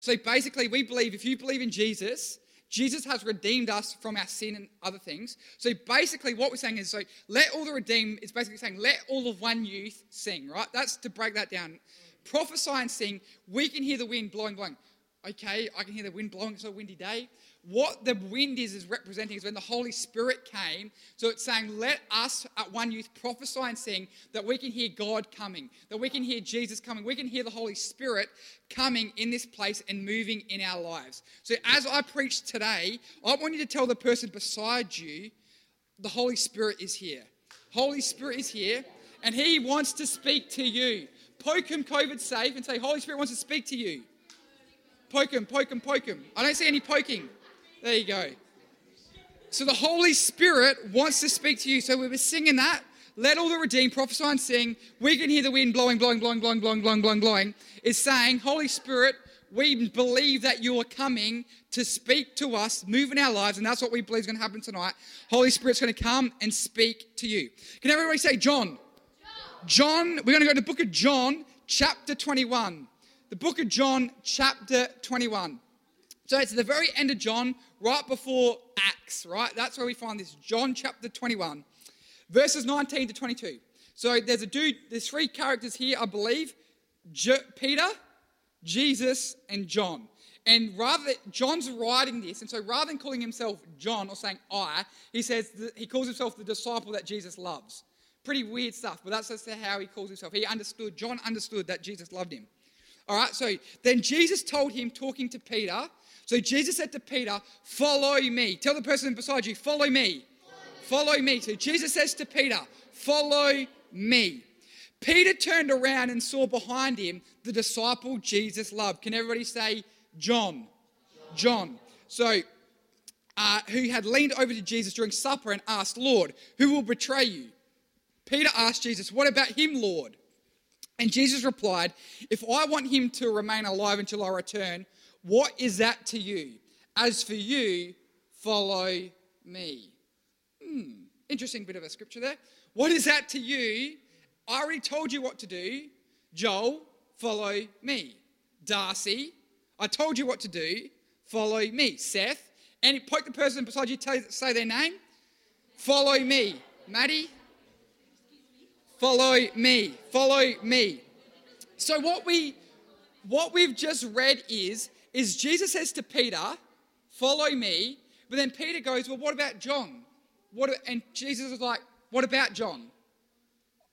So basically, we believe if you believe in Jesus, Jesus has redeemed us from our sin and other things. So basically, what we're saying is, so let all the redeemed is basically saying, let all of one youth sing, right? That's to break that down. Prophesy and sing. We can hear the wind blowing, blowing. Okay, I can hear the wind blowing. It's a windy day what the wind is is representing is when the Holy Spirit came. So it's saying, let us at One Youth prophesy and sing that we can hear God coming, that we can hear Jesus coming, we can hear the Holy Spirit coming in this place and moving in our lives. So as I preach today, I want you to tell the person beside you, the Holy Spirit is here. Holy Spirit is here, and He wants to speak to you. Poke him COVID safe and say, Holy Spirit wants to speak to you. Poke him, poke him, poke him. I don't see any poking. There you go. So the Holy Spirit wants to speak to you. So we were singing that. Let all the redeemed prophesy and sing. We can hear the wind blowing, blowing, blowing, blowing, blowing, blowing, blowing, blowing. Is saying, Holy Spirit, we believe that you are coming to speak to us, move in our lives, and that's what we believe is going to happen tonight. Holy Spirit's going to come and speak to you. Can everybody say John? John, we're going to go to the book of John, chapter 21. The book of John, chapter 21. So it's the very end of John, right before Acts, right? That's where we find this. John chapter 21, verses 19 to 22. So there's a dude, there's three characters here, I believe J- Peter, Jesus, and John. And rather, John's writing this, and so rather than calling himself John or saying I, he says he calls himself the disciple that Jesus loves. Pretty weird stuff, but that's just how he calls himself. He understood, John understood that Jesus loved him. All right, so then Jesus told him, talking to Peter, so Jesus said to Peter, Follow me. Tell the person beside you, Follow me. Follow me. So Jesus says to Peter, Follow me. Peter turned around and saw behind him the disciple Jesus loved. Can everybody say John? John. So, uh, who had leaned over to Jesus during supper and asked, Lord, who will betray you? Peter asked Jesus, What about him, Lord? And Jesus replied, If I want him to remain alive until I return, what is that to you? As for you, follow me. Hmm, interesting bit of a scripture there. What is that to you? I already told you what to do. Joel, follow me. Darcy, I told you what to do. Follow me. Seth, and poke the person beside you, tell, say their name. Follow me. Maddie, follow me. Follow me. So what we what we've just read is is Jesus says to Peter, Follow me. But then Peter goes, Well, what about John? What, and Jesus is like, What about John?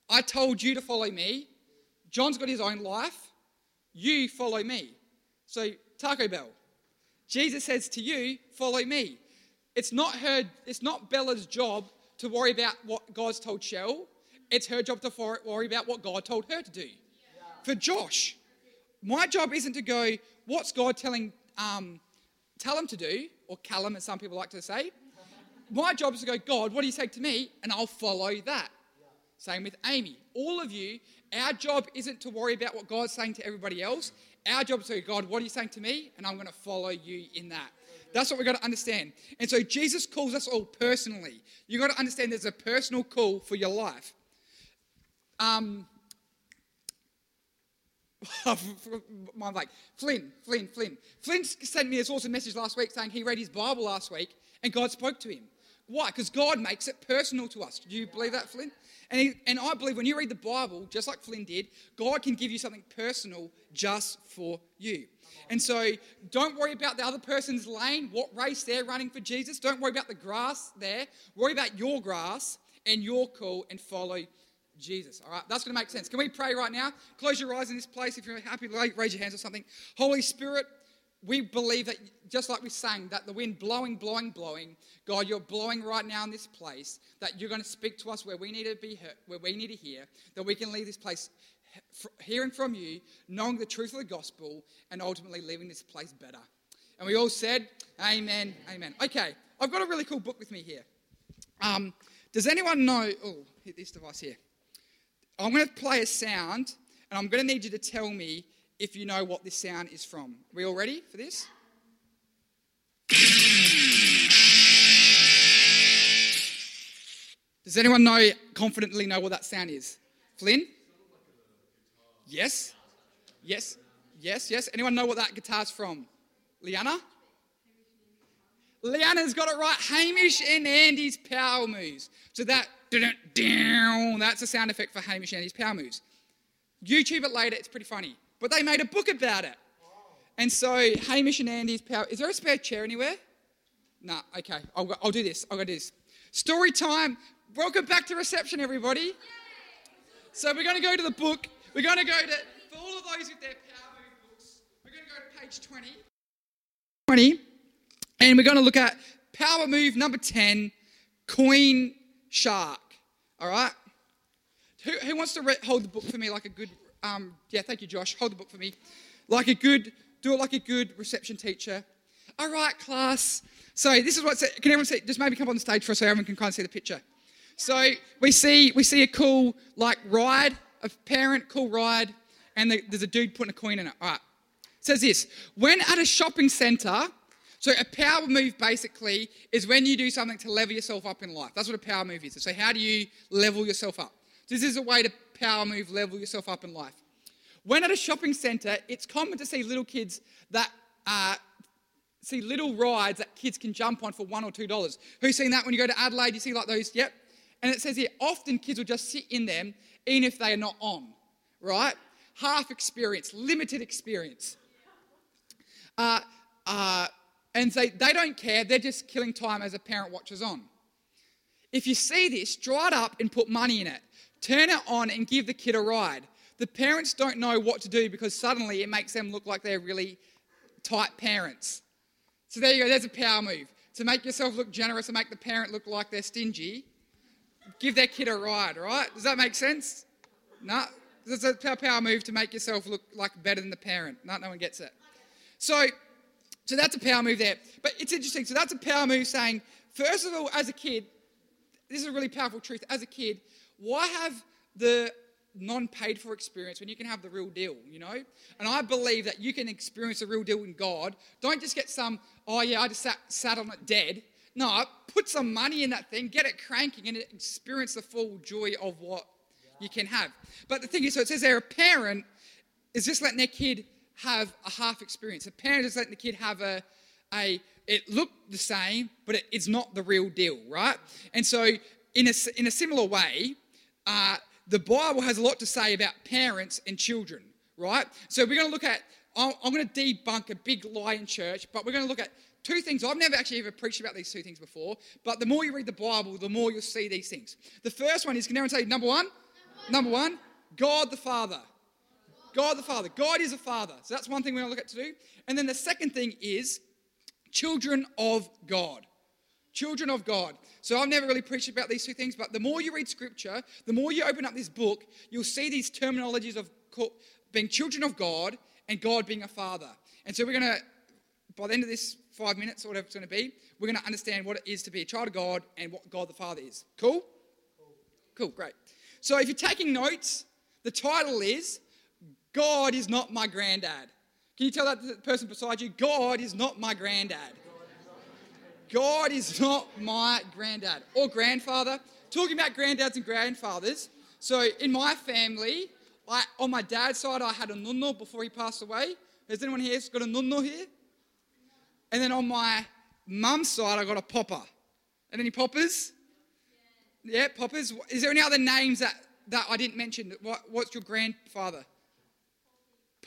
I told you to follow me. John's got his own life. You follow me. So, Taco Bell. Jesus says to you, Follow me. It's not her, it's not Bella's job to worry about what God's told Shell. It's her job to worry about what God told her to do. For Josh, my job isn't to go, what's God telling um, tell him to do, or Callum, as some people like to say. My job is to go, God, what do you say to me? And I'll follow that. Same with Amy. All of you, our job isn't to worry about what God's saying to everybody else. Our job is to go, God, what are you saying to me? And I'm going to follow you in that. That's what we've got to understand. And so Jesus calls us all personally. You've got to understand there's a personal call for your life. Um, I'm like, Flynn, Flynn, Flynn. Flynn sent me this awesome message last week saying he read his Bible last week and God spoke to him. Why? Because God makes it personal to us. Do you believe that, Flynn? And, he, and I believe when you read the Bible, just like Flynn did, God can give you something personal just for you. And so don't worry about the other person's lane, what race they're running for Jesus. Don't worry about the grass there. Worry about your grass and your call and follow Jesus. All right, that's going to make sense. Can we pray right now? Close your eyes in this place. If you're happy, raise your hands or something. Holy Spirit, we believe that just like we sang, that the wind blowing, blowing, blowing, God, you're blowing right now in this place, that you're going to speak to us where we need to be heard, where we need to hear, that we can leave this place hearing from you, knowing the truth of the gospel, and ultimately leaving this place better. And we all said, Amen, Amen. Okay, I've got a really cool book with me here. Um, does anyone know? Oh, hit this device here. I'm going to play a sound, and I'm going to need you to tell me if you know what this sound is from. Are we all ready for this? Does anyone know confidently know what that sound is? Flynn? Yes? Yes? Yes, yes. Anyone know what that guitar's from? Liana? Liana's got it right. Hamish and Andy's power moves. So that, that's a sound effect for Hamish and Andy's power moves. YouTube it later, it's pretty funny. But they made a book about it. And so Hamish and Andy's power. Is there a spare chair anywhere? No, nah, okay. I'll, I'll do this. I'll go do this. Story time. Welcome back to reception, everybody. So we're going to go to the book. We're going to go to, for all of those with their power move books, we're going to go to page 20. 20. And we're going to look at power move number 10, Queen Shark. All right? Who, who wants to re- hold the book for me like a good, um, yeah, thank you, Josh. Hold the book for me. Like a good, do it like a good reception teacher. All right, class. So this is what, can everyone see, just maybe come on the stage for us so everyone can kind of see the picture. So we see, we see a cool, like, ride, a parent, cool ride, and the, there's a dude putting a coin in it. All right. It says this, when at a shopping centre, so a power move basically is when you do something to level yourself up in life. That's what a power move is. So how do you level yourself up? This is a way to power move, level yourself up in life. When at a shopping centre, it's common to see little kids that uh, see little rides that kids can jump on for one or two dollars. Who's seen that when you go to Adelaide? You see like those? Yep. And it says here, often kids will just sit in them even if they are not on, right? Half experience, limited experience. Uh, uh, and they, they don't care, they're just killing time as a parent watches on. If you see this, draw it up and put money in it. Turn it on and give the kid a ride. The parents don't know what to do because suddenly it makes them look like they're really tight parents. So there you go, there's a power move. To make yourself look generous and make the parent look like they're stingy, give their kid a ride, right? Does that make sense? No? It's a power move to make yourself look like better than the parent. No, no one gets it. So so that's a power move there. But it's interesting. So that's a power move saying, first of all, as a kid, this is a really powerful truth. As a kid, why have the non paid for experience when you can have the real deal, you know? And I believe that you can experience the real deal in God. Don't just get some, oh yeah, I just sat, sat on it dead. No, put some money in that thing, get it cranking, and experience the full joy of what you can have. But the thing is, so it says there, a parent is just letting their kid have a half experience. A parent is letting the kid have a, a it looked the same, but it, it's not the real deal, right? And so, in a, in a similar way, uh, the Bible has a lot to say about parents and children, right? So, we're going to look at, I'm, I'm going to debunk a big lie in church, but we're going to look at two things. I've never actually ever preached about these two things before, but the more you read the Bible, the more you'll see these things. The first one is, can everyone say number one? Number one, number one God the Father. God the Father. God is a father. So that's one thing we're going to look at to do. And then the second thing is children of God. Children of God. So I've never really preached about these two things, but the more you read scripture, the more you open up this book, you'll see these terminologies of being children of God and God being a father. And so we're going to, by the end of this five minutes or whatever it's going to be, we're going to understand what it is to be a child of God and what God the Father is. Cool? Cool, great. So if you're taking notes, the title is God is not my granddad. Can you tell that person beside you? God is not my granddad. God is not my granddad or grandfather. Talking about granddads and grandfathers. So in my family, I, on my dad's side, I had a nonno before he passed away. Has anyone here got a nonno here? And then on my mum's side, I got a popper. And any poppers? Yeah, poppers. Is there any other names that, that I didn't mention? What, what's your grandfather?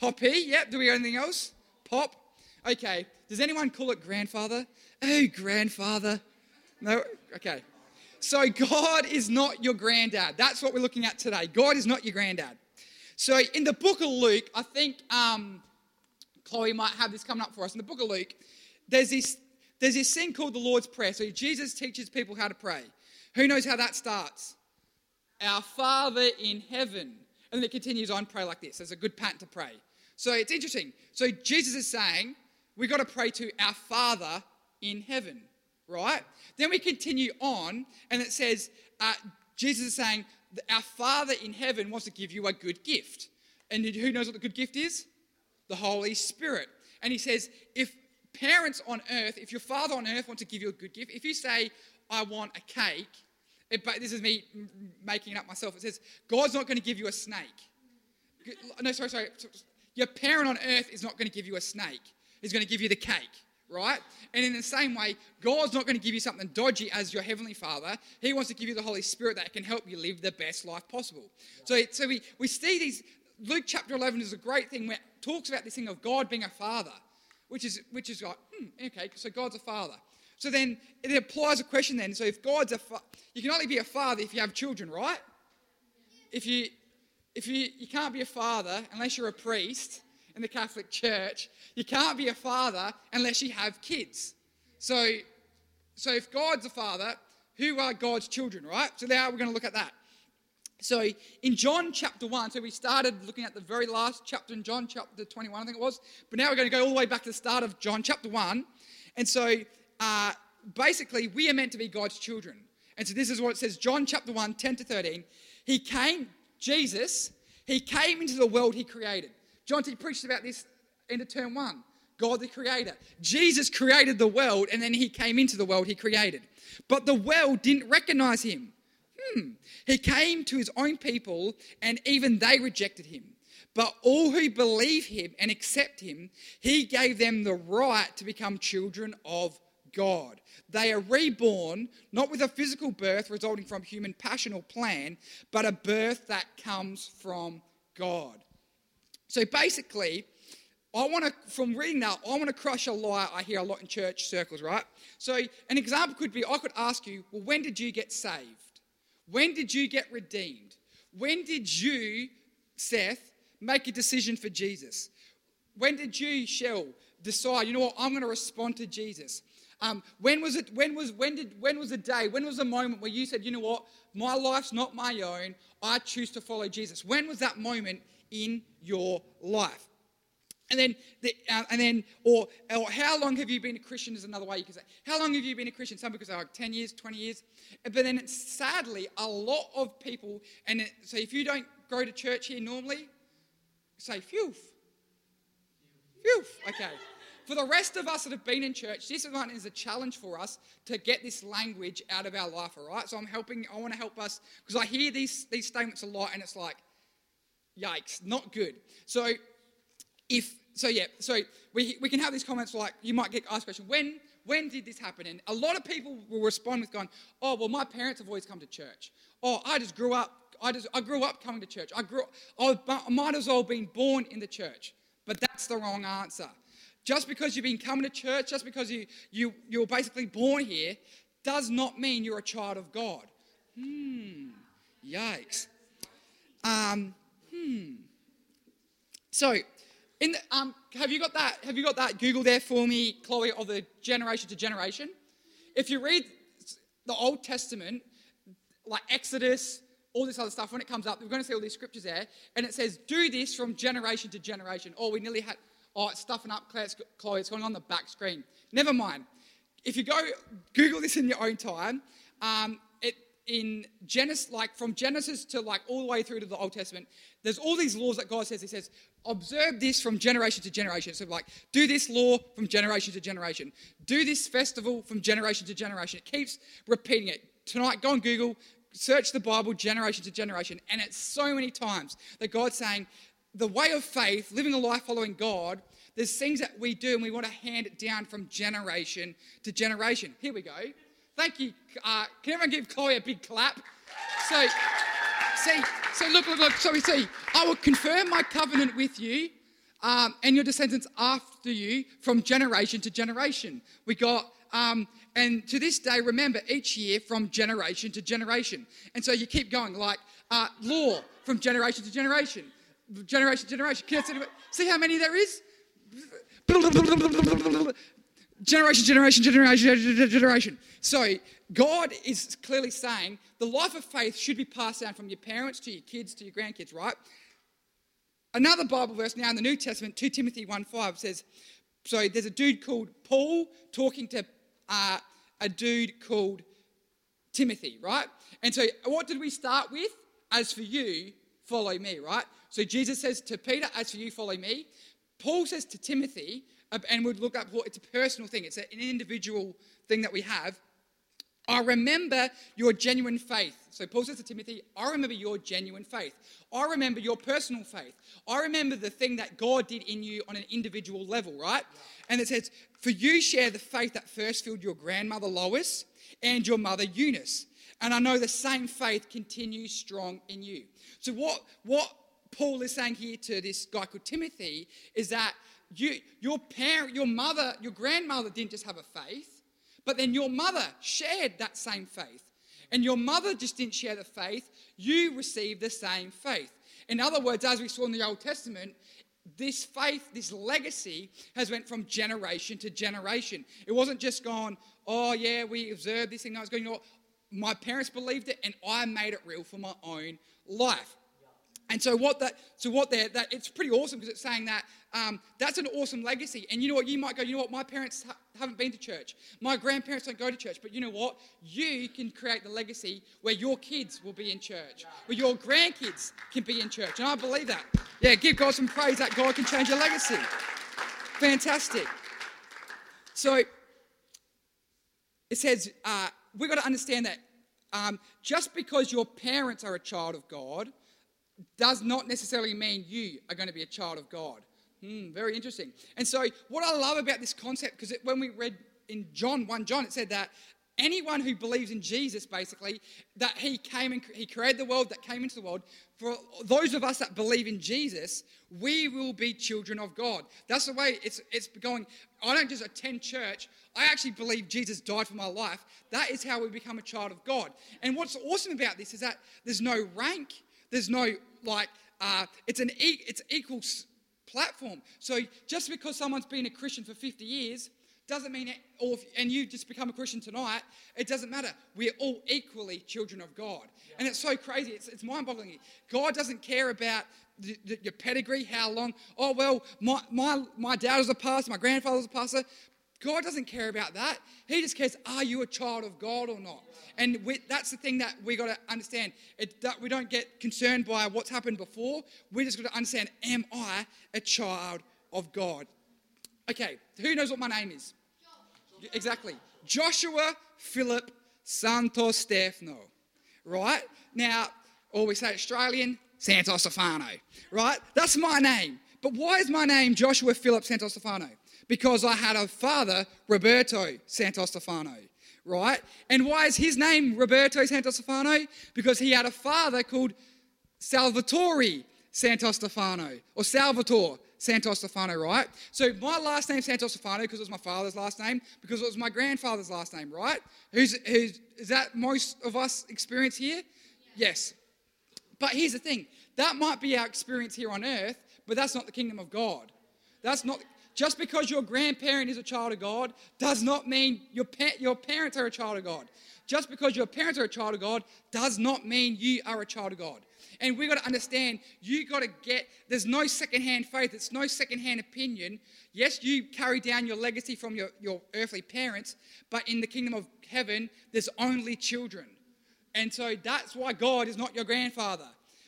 Poppy, yep. Do we got anything else? Pop. Okay. Does anyone call it grandfather? Oh, grandfather. No? Okay. So God is not your granddad. That's what we're looking at today. God is not your granddad. So in the book of Luke, I think um, Chloe might have this coming up for us. In the book of Luke, there's this, there's this thing called the Lord's Prayer. So Jesus teaches people how to pray. Who knows how that starts? Our Father in heaven. And then it continues on, pray like this. There's a good pattern to pray. So it's interesting. So Jesus is saying, we've got to pray to our Father in heaven, right? Then we continue on, and it says, uh, Jesus is saying, our Father in heaven wants to give you a good gift. And who knows what the good gift is? The Holy Spirit. And he says, if parents on earth, if your father on earth wants to give you a good gift, if you say, I want a cake, it, but this is me making it up myself. It says, God's not going to give you a snake. No, sorry, sorry. Your parent on earth is not going to give you a snake, he's going to give you the cake, right? And in the same way, God's not going to give you something dodgy as your heavenly Father. He wants to give you the Holy Spirit that can help you live the best life possible. So, so we, we see these. Luke chapter 11 is a great thing where it talks about this thing of God being a father, which is, which is like, hmm, okay, so God's a father. So then it applies a question then. So if God's a fa- you can only be a father if you have children, right? If you if you you can't be a father unless you're a priest in the Catholic Church, you can't be a father unless you have kids. So so if God's a father, who are God's children, right? So now we're going to look at that. So in John chapter 1, so we started looking at the very last chapter in John chapter 21, I think it was, but now we're going to go all the way back to the start of John chapter 1. And so uh, basically, we are meant to be God's children. And so this is what it says John chapter 1, 10 to 13. He came, Jesus, he came into the world he created. John T preached about this in term one. God the creator. Jesus created the world and then he came into the world he created. But the world didn't recognize him. Hmm. He came to his own people and even they rejected him. But all who believe him and accept him, he gave them the right to become children of God. They are reborn, not with a physical birth resulting from human passion or plan, but a birth that comes from God. So basically, I want to, from reading that, I want to crush a lie I hear a lot in church circles, right? So an example could be I could ask you, well, when did you get saved? When did you get redeemed? When did you, Seth, make a decision for Jesus? When did you, Shell, decide, you know what, I'm going to respond to Jesus? Um, when was it? When was when did when was the day? When was the moment where you said, you know what, my life's not my own. I choose to follow Jesus. When was that moment in your life? And then, the, uh, and then, or, or how long have you been a Christian is another way you can say. How long have you been a Christian? Some people say like 10 years, 20 years. But then sadly, a lot of people, and it, so if you don't go to church here normally, say, phew. Phew. Okay. For the rest of us that have been in church, this one is a challenge for us to get this language out of our life, all right? So I'm helping, I want to help us, because I hear these, these statements a lot and it's like, yikes, not good. So if, so yeah, so we, we can have these comments like, you might get asked question, when, when did this happen? And a lot of people will respond with going, oh, well, my parents have always come to church. Oh, I just grew up, I just, I grew up coming to church. I grew, I might as well been born in the church. But that's the wrong answer. Just because you've been coming to church, just because you, you, you're basically born here, does not mean you're a child of God. Hmm, yikes. Um, hmm. So, in the, um, have you got that? Have you got that Google there for me, Chloe, of the generation to generation? If you read the Old Testament, like Exodus, all this other stuff, when it comes up, we're going to see all these scriptures there, and it says, "Do this from generation to generation." Oh, we nearly had Oh, it's stuffing up, Chloe. It's going on the back screen. Never mind. If you go Google this in your own time, um, it in Genesis, like from Genesis to like all the way through to the Old Testament, there's all these laws that God says. He says, observe this from generation to generation. So like, do this law from generation to generation. Do this festival from generation to generation. It keeps repeating it. Tonight, go on Google, search the Bible generation to generation, and it's so many times that God's saying, the way of faith, living a life following God, there's things that we do and we want to hand it down from generation to generation. Here we go. Thank you. Uh, can everyone give Chloe a big clap? So, see, so look, look, look. So we see, I will confirm my covenant with you um, and your descendants after you from generation to generation. We got, um, and to this day, remember each year from generation to generation. And so you keep going, like uh, law from generation to generation generation generation. Can I see, how many there is? Generation, generation, generation, generation. So God is clearly saying the life of faith should be passed down from your parents to your kids to your grandkids, right? Another Bible verse now in the New Testament, 2 Timothy 1 5 says, so there's a dude called Paul talking to uh, a dude called Timothy, right? And so what did we start with? As for you, follow me, right? So Jesus says to Peter, As for you, follow me. Paul says to Timothy, and we'd look up, it's a personal thing, it's an individual thing that we have. I remember your genuine faith. So Paul says to Timothy, I remember your genuine faith. I remember your personal faith. I remember the thing that God did in you on an individual level, right? And it says, For you share the faith that first filled your grandmother Lois and your mother Eunice. And I know the same faith continues strong in you. So, what, what Paul is saying here to this guy called Timothy is that you, your parent, your mother, your grandmother didn't just have a faith, but then your mother shared that same faith. And your mother just didn't share the faith, you received the same faith. In other words, as we saw in the Old Testament, this faith, this legacy has went from generation to generation. It wasn't just gone, oh yeah, we observed this thing. I was going, you know? My parents believed it and I made it real for my own life. And so what that, so what there, that it's pretty awesome because it's saying that um, that's an awesome legacy. And you know what? You might go, you know what? My parents ha- haven't been to church. My grandparents don't go to church. But you know what? You can create the legacy where your kids will be in church, where your grandkids can be in church. And I believe that. Yeah, give God some praise that God can change your legacy. Fantastic. So it says uh, we've got to understand that um, just because your parents are a child of God does not necessarily mean you are going to be a child of God. Hmm, very interesting. And so, what I love about this concept, because when we read in John 1 John, it said that anyone who believes in Jesus, basically, that he came and he created the world, that came into the world, for those of us that believe in Jesus, we will be children of God. That's the way it's, it's going. I don't just attend church, I actually believe Jesus died for my life. That is how we become a child of God. And what's awesome about this is that there's no rank, there's no like, uh, it's an e- it's equal platform. So just because someone's been a Christian for 50 years doesn't mean it, or if, and you just become a Christian tonight, it doesn't matter. We're all equally children of God. Yeah. And it's so crazy. It's, it's mind boggling. God doesn't care about the, the, your pedigree, how long. Oh, well, my, my, my dad was a pastor, my grandfather was a pastor. God doesn't care about that. He just cares, are you a child of God or not? And we, that's the thing that we got to understand. It, that we don't get concerned by what's happened before. We just got to understand, am I a child of God? Okay, who knows what my name is? Exactly. Joshua Philip Santostefano. Right? Now, or we say Australian, Santos Stefano. Right? That's my name. But why is my name Joshua Philip Santostefano? because I had a father, Roberto Santostefano, right? And why is his name Roberto Santostefano? Because he had a father called Salvatore Santostefano, or Salvatore Santostefano, right? So my last name Santostefano because it was my father's last name, because it was my grandfather's last name, right? Who's, who's is that most of us experience here? Yeah. Yes. But here's the thing that might be our experience here on earth, but that's not the kingdom of God. That's not just because your grandparent is a child of God does not mean your, pa- your parents are a child of God. Just because your parents are a child of God does not mean you are a child of God. And we got to understand, you got to get, there's no secondhand faith, it's no secondhand opinion. Yes, you carry down your legacy from your, your earthly parents, but in the kingdom of heaven, there's only children. And so that's why God is not your grandfather.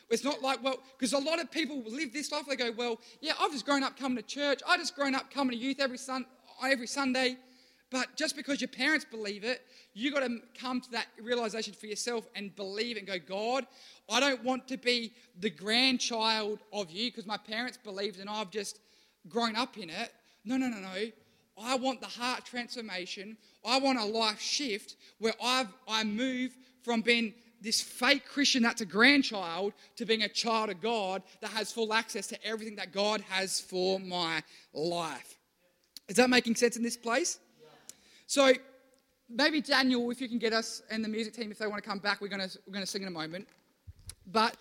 It's not like, well, because a lot of people live this life. They go, well, yeah, I've just grown up coming to church. I just grown up coming to youth every, sun, every Sunday. But just because your parents believe it, you got to come to that realization for yourself and believe and go, God, I don't want to be the grandchild of you because my parents believed and I've just grown up in it. No, no, no, no. I want the heart transformation. I want a life shift where I've I move from being this fake Christian that's a grandchild to being a child of God that has full access to everything that God has for my life. Is that making sense in this place? So maybe Daniel, if you can get us and the music team, if they want to come back, we're going to, we're going to sing in a moment. But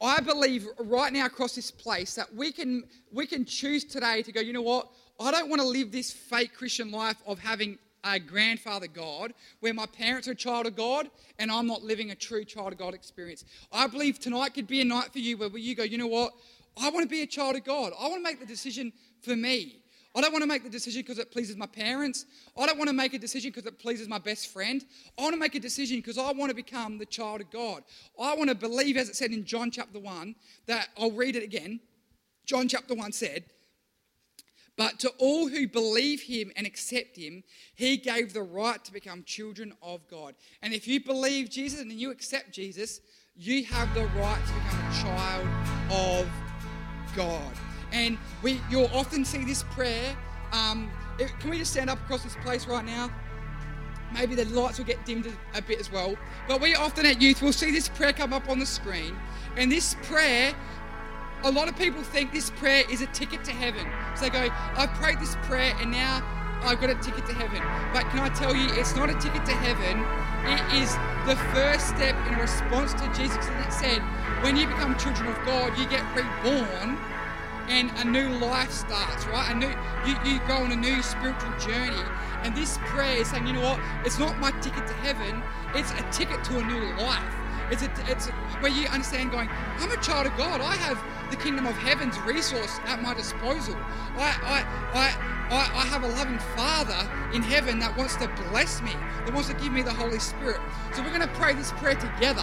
I believe right now across this place that we can, we can choose today to go, you know what? I don't want to live this fake Christian life of having a grandfather God, where my parents are a child of God and I'm not living a true child of God experience. I believe tonight could be a night for you where you go, you know what? I want to be a child of God. I want to make the decision for me. I don't want to make the decision because it pleases my parents. I don't want to make a decision because it pleases my best friend. I want to make a decision because I want to become the child of God. I want to believe, as it said in John chapter 1, that I'll read it again. John chapter 1 said, But to all who believe him and accept him, he gave the right to become children of God. And if you believe Jesus and you accept Jesus, you have the right to become a child of God. And we, you'll often see this prayer. Um, can we just stand up across this place right now? Maybe the lights will get dimmed a bit as well. But we often at youth will see this prayer come up on the screen. And this prayer a lot of people think this prayer is a ticket to heaven. So they go, I've prayed this prayer and now I've got a ticket to heaven. But can I tell you, it's not a ticket to heaven. It is the first step in response to Jesus. It said, when you become children of God, you get reborn and a new life starts, right? A new, you, you go on a new spiritual journey. And this prayer is saying, you know what? It's not my ticket to heaven, it's a ticket to a new life. It's, a, it's a, where you understand going, I'm a child of God. I have the kingdom of heaven's resource at my disposal. I, I, I, I, have a loving Father in heaven that wants to bless me, that wants to give me the Holy Spirit. So we're going to pray this prayer together.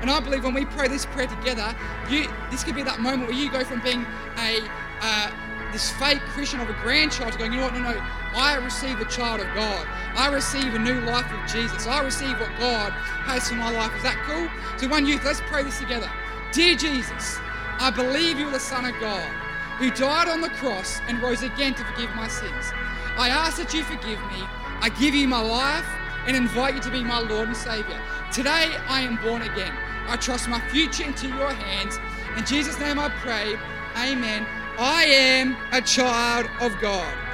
And I believe when we pray this prayer together, you, this could be that moment where you go from being a uh, this fake Christian of a grandchild to going, you know what, no, no, I receive a child of God. I receive a new life of Jesus. I receive what God has for my life. Is that cool? So, one youth, let's pray this together. Dear Jesus, I believe you are the Son of God who died on the cross and rose again to forgive my sins. I ask that you forgive me. I give you my life and invite you to be my Lord and Savior. Today I am born again. I trust my future into your hands. In Jesus' name I pray. Amen. I am a child of God.